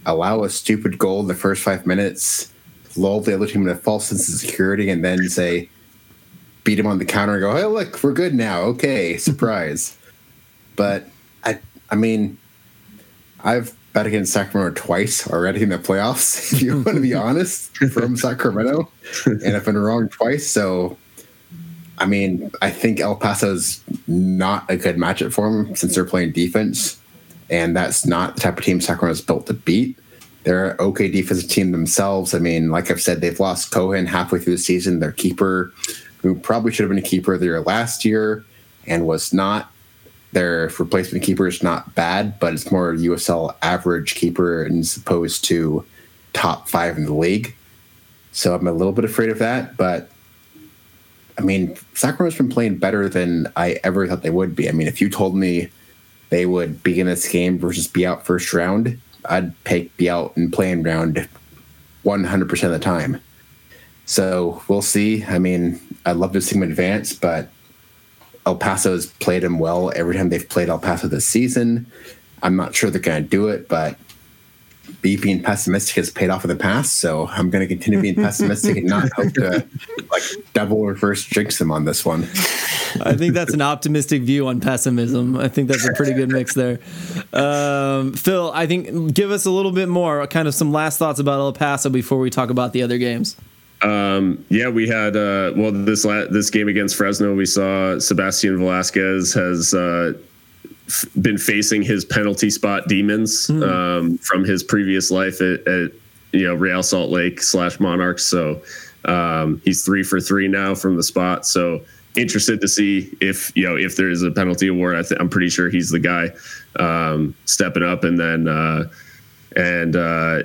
allow a stupid goal in the first five minutes, lull the other team in a false sense of security, and then say, beat him on the counter and go, hey, look, we're good now. Okay, surprise. but I, I mean, I've bet against Sacramento twice already in the playoffs, if you want to be honest, from Sacramento, and I've been wrong twice. So I mean, I think El Paso's not a good matchup for them since they're playing defense and that's not the type of team Sacramento's built to beat. They're an okay defensive team themselves. I mean, like I've said, they've lost Cohen halfway through the season. Their keeper, who probably should have been a keeper of the year last year and was not. Their replacement keeper is not bad, but it's more USL average keeper as opposed to top five in the league. So I'm a little bit afraid of that. But I mean, Sacramento's been playing better than I ever thought they would be. I mean, if you told me they would be in this game versus be out first round, I'd pick be out and playing round 100% of the time. So we'll see. I mean, I'd love to see them advance, but El Paso's played them well every time they've played El Paso this season. I'm not sure they're going to do it, but being pessimistic has paid off in the past. So I'm going to continue being pessimistic and not hope to like double reverse jinx them on this one. I think that's an optimistic view on pessimism. I think that's a pretty good mix there. Um, Phil, I think give us a little bit more, kind of some last thoughts about El Paso before we talk about the other games. Um, yeah, we had uh, well this la- this game against Fresno, we saw Sebastian Velasquez has uh, f- been facing his penalty spot demons mm. um, from his previous life at, at, you know Real Salt Lake slash Monarchs. So um, he's three for three now from the spot. So interested to see if you know if there is a penalty award. I th- I'm pretty sure he's the guy um, stepping up, and then uh, and uh,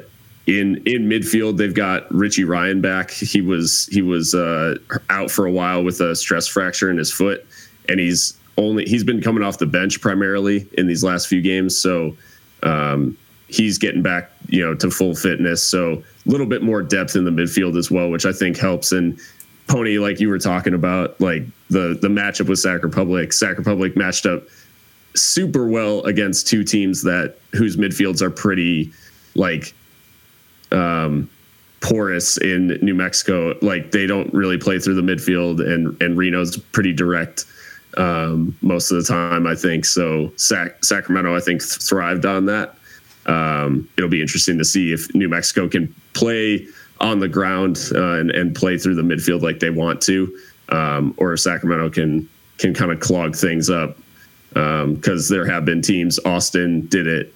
in in midfield they've got Richie Ryan back. He was he was uh, out for a while with a stress fracture in his foot, and he's only he's been coming off the bench primarily in these last few games. So um, he's getting back you know to full fitness. So a little bit more depth in the midfield as well, which I think helps. And Pony, like you were talking about, like the the matchup with Sac Republic, Sac Republic matched up super well against two teams that whose midfields are pretty like um, porous in New Mexico. Like they don't really play through the midfield, and and Reno's pretty direct um, most of the time. I think so. Sac- Sacramento, I think, thrived on that. Um, it'll be interesting to see if New Mexico can play on the ground uh, and, and play through the midfield like they want to, um, or if Sacramento can can kind of clog things up. Because um, there have been teams, Austin did it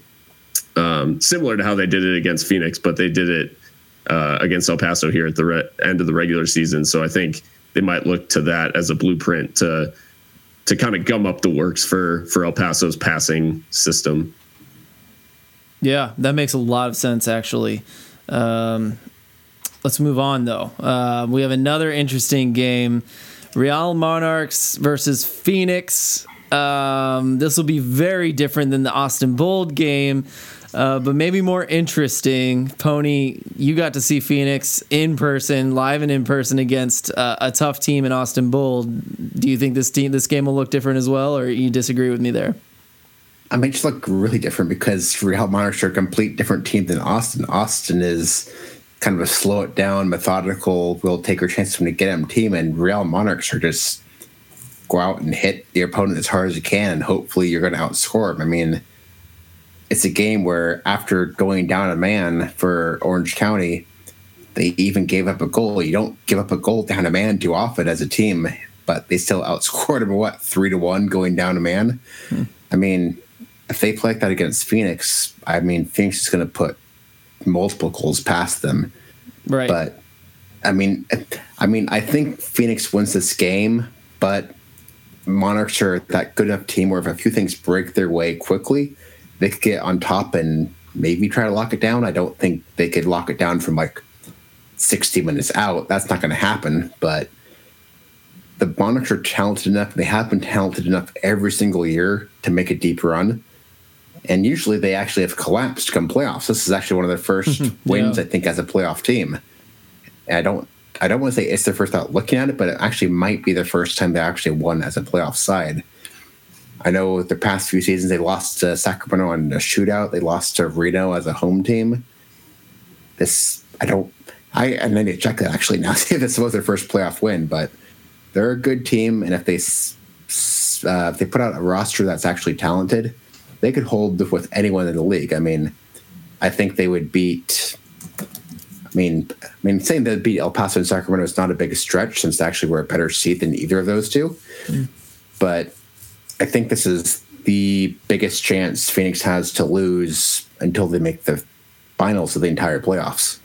um, similar to how they did it against Phoenix, but they did it uh, against El Paso here at the re- end of the regular season. So I think they might look to that as a blueprint to to kind of gum up the works for for El Paso's passing system. Yeah, that makes a lot of sense actually. Um, let's move on though. Uh, we have another interesting game: Real Monarchs versus Phoenix. Um, this will be very different than the Austin Bold game. Uh, but maybe more interesting. Pony, you got to see Phoenix in person, live and in person against uh, a tough team in Austin Bold. Do you think this team, this game will look different as well, or you disagree with me there? I mean, just look really different because Real Monarchs are a complete different team than Austin. Austin is kind of a slow it down, methodical, will take our chance to get him team, and Real Monarchs are just go out and hit the opponent as hard as you can, and hopefully you're going to outscore them. I mean it's a game where after going down a man for Orange County, they even gave up a goal. You don't give up a goal down a man too often as a team, but they still outscored them what three to one going down a man. Hmm. I mean, if they play like that against Phoenix, I mean Phoenix is going to put multiple goals past them. Right. But I mean, I mean, I think Phoenix wins this game, but Monarchs are that good enough team where if a few things break their way quickly, they could get on top and maybe try to lock it down. I don't think they could lock it down from like 60 minutes out. That's not going to happen. But the Monarchs are talented enough. They have been talented enough every single year to make a deep run. And usually they actually have collapsed come playoffs. This is actually one of their first wins, I think, as a playoff team. And I don't I don't want to say it's their first out looking at it, but it actually might be the first time they actually won as a playoff side. I know the past few seasons they lost to Sacramento on a shootout. They lost to Reno as a home team. This I don't. I I need to check that actually now. See if this was their first playoff win, but they're a good team, and if they uh, if they put out a roster that's actually talented, they could hold with anyone in the league. I mean, I think they would beat. I mean, I mean, saying they'd beat El Paso and Sacramento is not a big stretch since they actually were a better seed than either of those two. Mm. But I think this is the biggest chance Phoenix has to lose until they make the finals of the entire playoffs.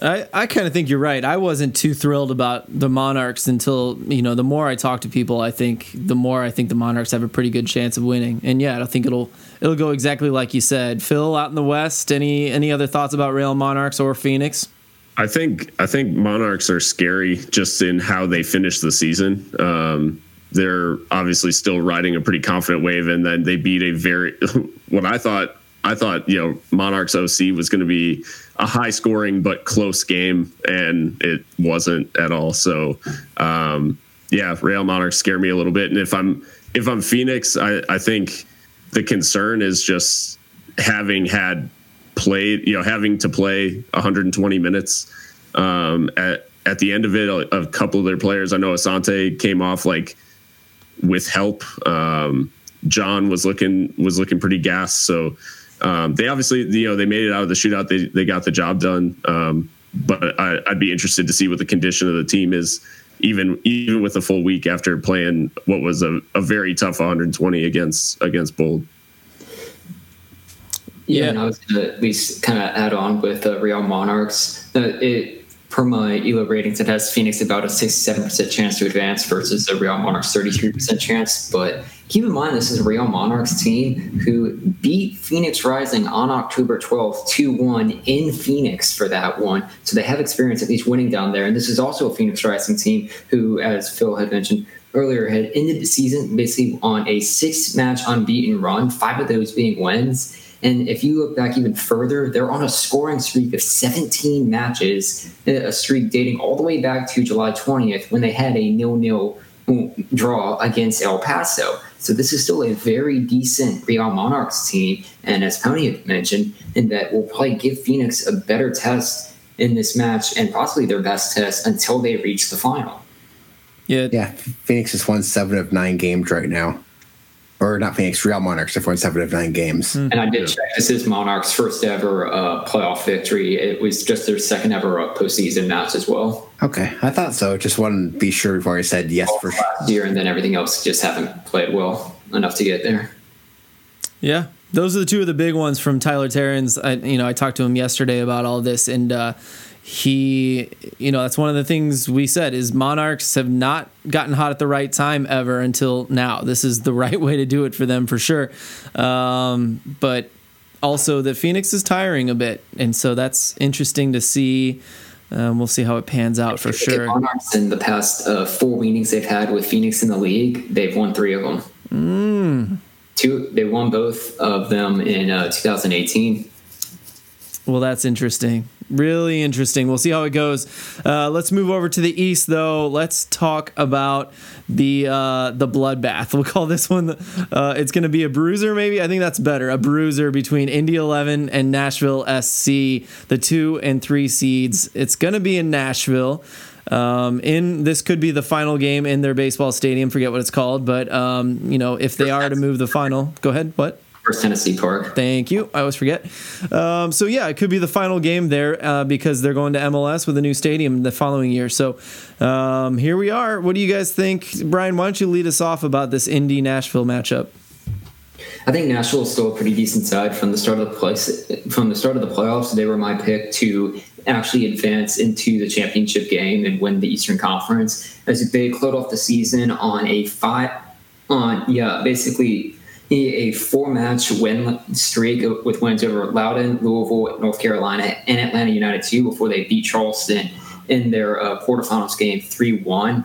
I, I kind of think you're right. I wasn't too thrilled about the Monarchs until, you know, the more I talk to people, I think the more I think the Monarchs have a pretty good chance of winning. And yeah, I think it'll it'll go exactly like you said. Phil out in the West, any any other thoughts about Real Monarchs or Phoenix? I think I think Monarchs are scary just in how they finish the season. Um, they're obviously still riding a pretty confident wave, and then they beat a very what I thought I thought you know Monarchs OC was going to be a high scoring but close game, and it wasn't at all. So um, yeah, Real Monarchs scare me a little bit, and if I'm if I'm Phoenix, I, I think the concern is just having had played, you know, having to play 120 minutes um, at at the end of it. A, a, couple of their players, I know Asante came off like with help. Um, John was looking was looking pretty gassed, so um, they obviously you know they made it out of the shootout. They they got the job done. Um, but I, I'd be interested to see what the condition of the team is even even with a full week after playing what was a, a very tough 120 against against Bold. Yeah, and I was going to at least kind of add on with uh, Real Monarchs. Uh, it per my ELO ratings, it has Phoenix about a 67% chance to advance versus a Real Monarchs 33% chance. But keep in mind, this is a Real Monarchs team who beat Phoenix Rising on October 12th 2 1 in Phoenix for that one. So they have experience at least winning down there. And this is also a Phoenix Rising team who, as Phil had mentioned, earlier had ended the season basically on a six match unbeaten run, five of those being wins. And if you look back even further, they're on a scoring streak of 17 matches, a streak dating all the way back to July 20th when they had a nil-nil mm, draw against El Paso. So this is still a very decent Real Monarchs team. And as Pony mentioned, in that will probably give Phoenix a better test in this match and possibly their best test until they reach the final. Yeah. Yeah. Phoenix has won seven of nine games right now or not Phoenix, Real Monarchs. They've won seven of nine games. Mm-hmm. And I did check. This is Monarchs' first ever uh, playoff victory. It was just their second ever uh, postseason match as well. Okay, I thought so. Just wanted to be sure before I said yes for sure. Year and then everything else just haven't played well enough to get there. Yeah, those are the two of the big ones from Tyler Terrans. I, you know, I talked to him yesterday about all this, and uh, he you know that's one of the things we said is monarchs have not gotten hot at the right time ever until now. This is the right way to do it for them for sure. Um, but also that phoenix is tiring a bit and so that's interesting to see. Um, we'll see how it pans out for sure. monarchs in the past uh, four meetings they've had with phoenix in the league they've won three of them. Mm. two they won both of them in uh, 2018 well that's interesting really interesting. We'll see how it goes. Uh, let's move over to the east, though. Let's talk about the uh, the bloodbath. We'll call this one. Uh, it's going to be a bruiser, maybe. I think that's better. A bruiser between Indy 11 and Nashville SC, the two and three seeds. It's going to be in Nashville. Um, in this could be the final game in their baseball stadium. Forget what it's called, but um, you know if they are to move the final, go ahead. What? First Tennessee Park. Thank you. I always forget. Um, so yeah, it could be the final game there uh, because they're going to MLS with a new stadium the following year. So um, here we are. What do you guys think, Brian? Why don't you lead us off about this Indy Nashville matchup? I think Nashville is still a pretty decent side from the start of the place. From the start of the playoffs, they were my pick to actually advance into the championship game and win the Eastern Conference. As they closed off the season on a five, on yeah, basically a four match win streak with wins over Loudoun, Louisville, North Carolina, and Atlanta United 2 before they beat Charleston in their uh, quarterfinals game 3 1.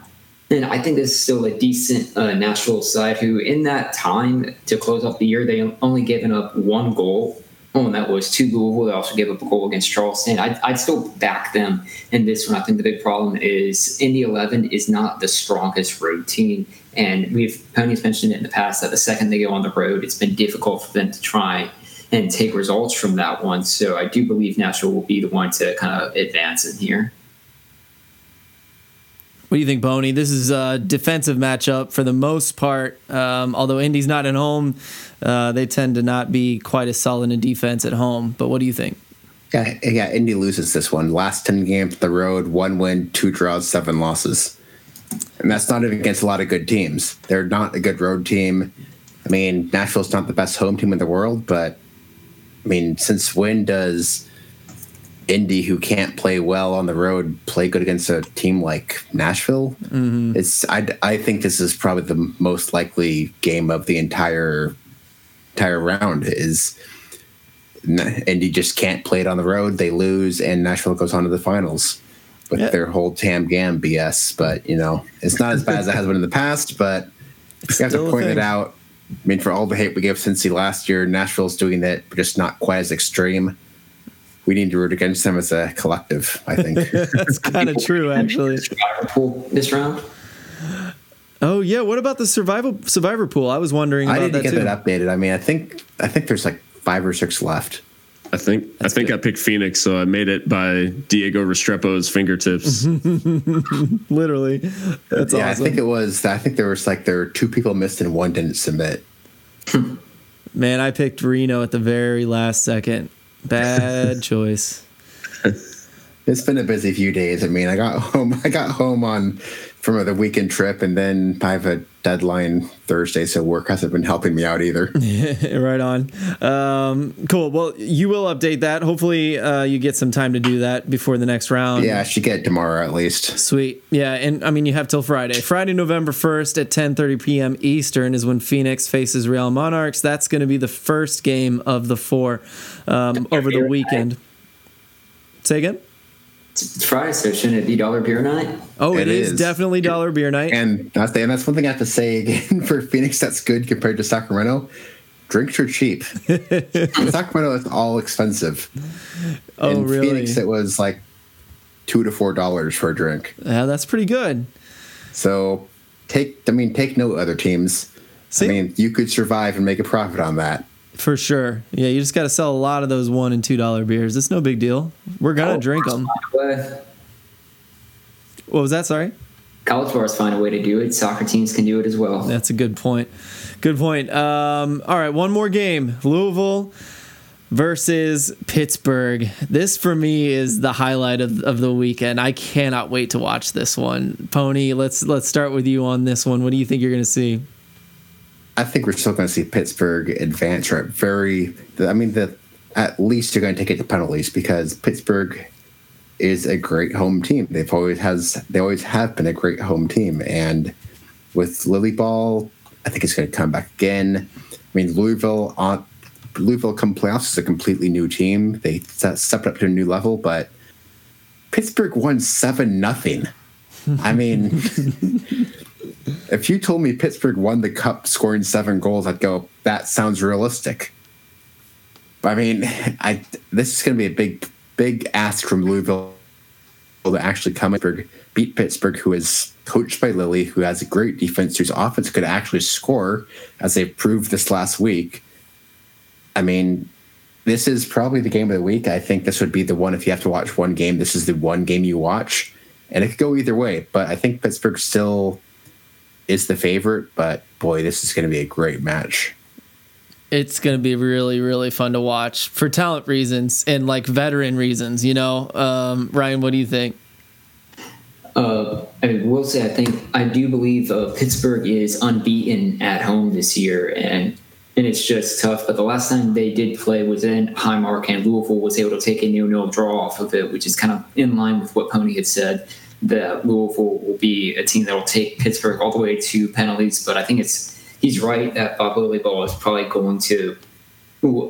And I think this is still a decent uh, Nashville side who, in that time to close off the year, they only given up one goal. And that was to Louisville. They also gave up a goal against Charleston. I'd, I'd still back them in this one. I think the big problem is Indy 11 is not the strongest road team and we've Pony's mentioned it in the past that the second they go on the road, it's been difficult for them to try and take results from that one. So I do believe Nashville will be the one to kind of advance in here. What do you think, Pony? This is a defensive matchup for the most part. Um, although Indy's not at home, uh, they tend to not be quite as solid in defense at home. But what do you think? Yeah, yeah. Indy loses this one. Last ten games the road, one win, two draws, seven losses and that's not even against a lot of good teams. They're not a good road team. I mean, Nashville's not the best home team in the world, but I mean, since when does Indy, who can't play well on the road, play good against a team like Nashville? Mm-hmm. It's I, I think this is probably the most likely game of the entire entire round. Is Indy just can't play it on the road? They lose, and Nashville goes on to the finals with yeah. their whole Tam Gam BS. But you know, it's not as bad as it has been in the past. But We have to point it out. I mean, for all the hate we gave Cincy last year, Nashville's doing it, but just not quite as extreme. We need to root against them as a collective, I think. That's kind of true, actually. Survivor pool this round. Oh yeah, what about the survival survivor pool? I was wondering I about need to that get too. that updated. I mean, I think I think there's like five or six left. I think I think good. I picked Phoenix, so I made it by Diego Restrepo's fingertips. Literally, that's yeah, I think it was. I think there was like there were two people missed and one didn't submit. Hmm. Man, I picked Reno at the very last second. Bad choice. It's been a busy few days. I mean, I got home. I got home on from the weekend trip, and then I have a deadline Thursday, so work hasn't been helping me out either. right on. Um, cool. Well, you will update that. Hopefully, uh, you get some time to do that before the next round. yeah, I should get it tomorrow at least. Sweet. Yeah, and I mean you have till Friday. Friday, November 1st at 10:30 p.m. Eastern is when Phoenix faces Real Monarchs. That's going to be the first game of the four um, over the weekend. Say again? It's Friday, so shouldn't it be dollar beer night? Oh, it It is, is. definitely dollar beer night. And that's and that's one thing I have to say again for Phoenix. That's good compared to Sacramento. Drinks are cheap. In Sacramento, it's all expensive. oh, In really? Phoenix, it was like two to four dollars for a drink. yeah, that's pretty good. So take, I mean, take note, other teams. See? I mean, you could survive and make a profit on that. For sure. Yeah, you just got to sell a lot of those one and two dollar beers. It's no big deal. We're gonna drink them. What was that? Sorry. college bars find a way to do it. Soccer teams can do it as well. That's a good point. Good point. Um, all right, one more game. Louisville versus Pittsburgh. This for me is the highlight of, of the weekend. I cannot wait to watch this one. Pony, let's let's start with you on this one. What do you think you're gonna see? I think we're still going to see Pittsburgh advance. Right, very. I mean, the at least you're going to take it to penalties because Pittsburgh is a great home team. They've always has they always have been a great home team, and with Lilley Ball, I think it's going to come back again. I mean, Louisville on Louisville come playoffs is a completely new team. They stepped up to a new level, but Pittsburgh won seven nothing. I mean. If you told me Pittsburgh won the cup scoring seven goals, I'd go, that sounds realistic. But I mean, I this is going to be a big, big ask from Louisville to actually come and beat Pittsburgh, who is coached by Lilley, who has a great defense, whose offense could actually score, as they proved this last week. I mean, this is probably the game of the week. I think this would be the one if you have to watch one game. This is the one game you watch, and it could go either way. But I think Pittsburgh still is the favorite, but boy, this is going to be a great match. It's gonna be really, really fun to watch for talent reasons and like veteran reasons, you know. Um, Ryan, what do you think? Uh, I will say, I think I do believe uh, Pittsburgh is unbeaten at home this year, and and it's just tough. But the last time they did play was in Highmark, and Louisville was able to take a nil-nil draw off of it, which is kind of in line with what Pony had said that Louisville will be a team that will take Pittsburgh all the way to penalties. But I think it's he's right that Bob Ball is probably going to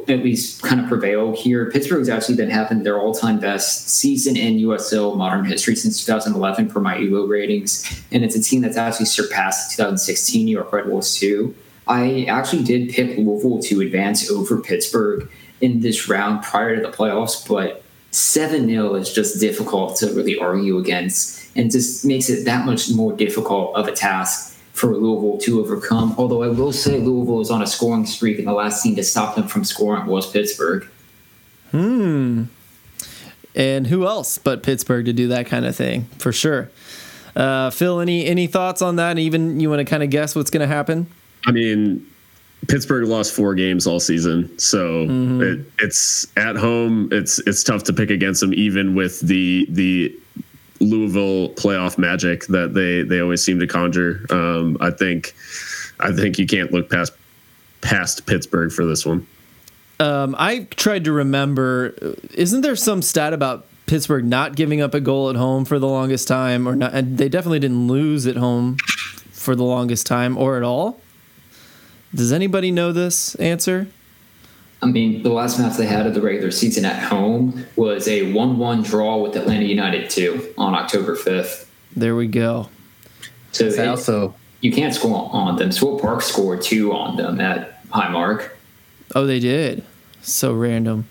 at least kind of prevail here. Pittsburgh's actually been having their all-time best season in USL modern history since 2011 for my ELO ratings, and it's a team that's actually surpassed the 2016 New York Red Bulls too. I actually did pick Louisville to advance over Pittsburgh in this round prior to the playoffs, but 7 0 is just difficult to really argue against and just makes it that much more difficult of a task for Louisville to overcome. Although I will say Louisville is on a scoring streak, and the last team to stop them from scoring was Pittsburgh. Hmm. And who else but Pittsburgh to do that kind of thing for sure? Uh, Phil, any any thoughts on that? Even you want to kind of guess what's going to happen? I mean, Pittsburgh lost four games all season, so it, it's at home. It's it's tough to pick against them, even with the the Louisville playoff magic that they they always seem to conjure. Um, I think I think you can't look past past Pittsburgh for this one. Um, I tried to remember. Isn't there some stat about Pittsburgh not giving up a goal at home for the longest time, or not? And they definitely didn't lose at home for the longest time, or at all. Does anybody know this answer? I mean, the last match they had of the regular season at home was a 1 1 draw with Atlanta United 2 on October 5th. There we go. So I it- also you can't score on them. Swope Park scored two on them at Highmark. Oh, they did. So random.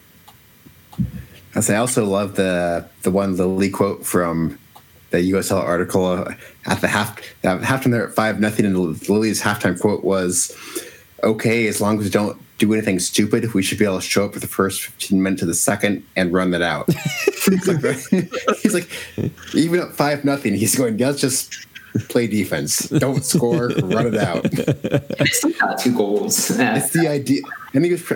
I I also love the the one Lilley quote from the USL article at the half at halftime there at five nothing, and Lilley's halftime quote was, "Okay, as long as we don't do anything stupid, we should be able to show up for the first fifteen minutes of the second and run that out." he's, like, he's like, even at five nothing, he's going, "Let's just." Play defense. Don't score. run it out. They still got two goals. It's the idea. And he it's.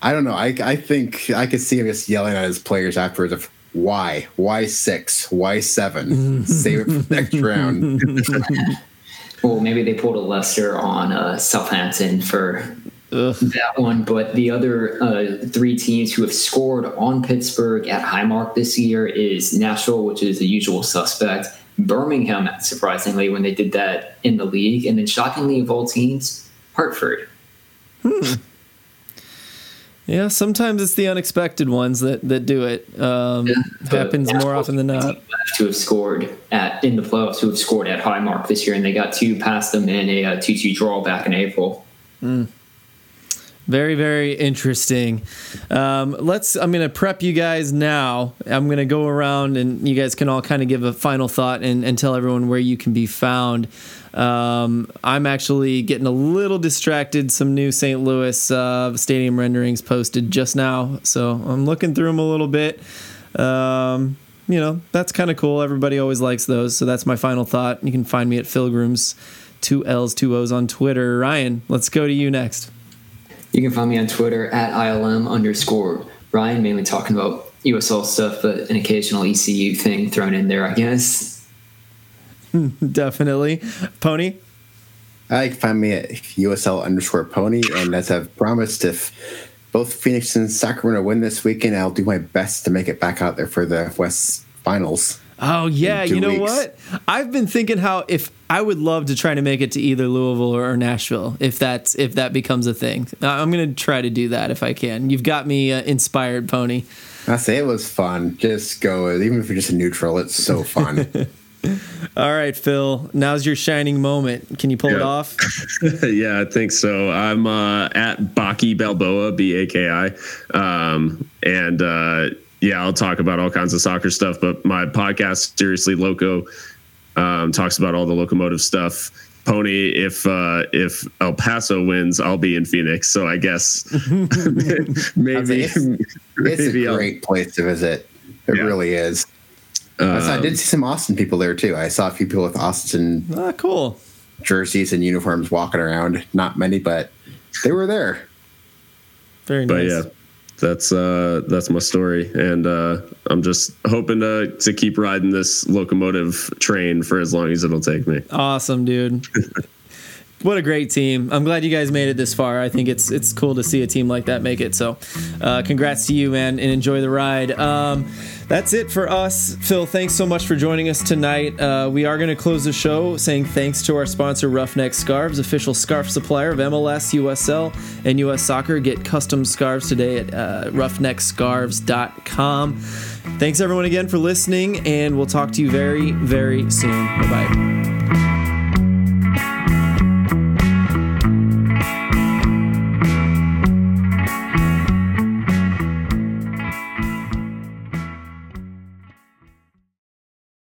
I don't know. I I think I could see him just yelling at his players afterwards of why, why six, why seven, mm. save it for the next round. Well, maybe they pulled a Leicester on uh, Southampton for that one, but the other uh, three teams who have scored on Pittsburgh at Highmark this year is Nashville, which is the usual suspect, Birmingham, surprisingly, when they did that in the league, and then shockingly of all teams, Hartford. Yeah, sometimes it's the unexpected ones that that do it. Um, But happens more often than not. To have scored at in the playoffs, who have scored at Highmark this year, and they got two past them in a uh, two-two draw back in April. Very, very interesting. Um, let's. I'm going to prep you guys now. I'm going to go around and you guys can all kind of give a final thought and, and tell everyone where you can be found. Um, I'm actually getting a little distracted. Some new St. Louis uh, stadium renderings posted just now, so I'm looking through them a little bit. Um, you know, that's kind of cool. Everybody always likes those. So that's my final thought. You can find me at Philgrooms, two L's, two O's on Twitter. Ryan, let's go to you next. You can find me on Twitter at ILM underscore Ryan, mainly talking about USL stuff, but an occasional ECU thing thrown in there, I guess. Definitely. Pony? I can find me at USL underscore pony. And as I've promised, if both Phoenix and Sacramento win this weekend, I'll do my best to make it back out there for the West Finals. Oh yeah, you know weeks. what? I've been thinking how if I would love to try to make it to either Louisville or Nashville if that's if that becomes a thing. Uh, I'm gonna try to do that if I can. You've got me uh, inspired, Pony. I say it was fun. Just go, even if you're just a neutral, it's so fun. All right, Phil. Now's your shining moment. Can you pull it off? yeah, I think so. I'm uh, at Baki Balboa, B A K I, um, and uh, yeah, I'll talk about all kinds of soccer stuff. But my podcast, Seriously Loco, um, talks about all the locomotive stuff. Pony, if uh, if El Paso wins, I'll be in Phoenix. So I guess maybe It's, it's maybe a I'll- great place to visit. It Yeah. really is. I saw- I did see some Austin people there too. I saw a few people with Austin Ah, cool. jerseys and uniforms walking around. Not many, but they were there. Very but nice. yeah that's uh that's my story and uh i'm just hoping to to keep riding this locomotive train for as long as it'll take me Awesome, dude. what a great team. I'm glad you guys made it this far. I think it's it's cool to see a team like that make it. So, uh, congrats to you, man, and enjoy the ride. Um, that's it for us. Phil, thanks so much for joining us tonight. Uh, we are going to close the show saying thanks to our sponsor, Roughneck Scarves, official scarf supplier of MLS, USL, and US Soccer. Get custom scarves today at uh, roughneckscarves.com. Thanks everyone again for listening, and we'll talk to you very, very soon. Bye bye.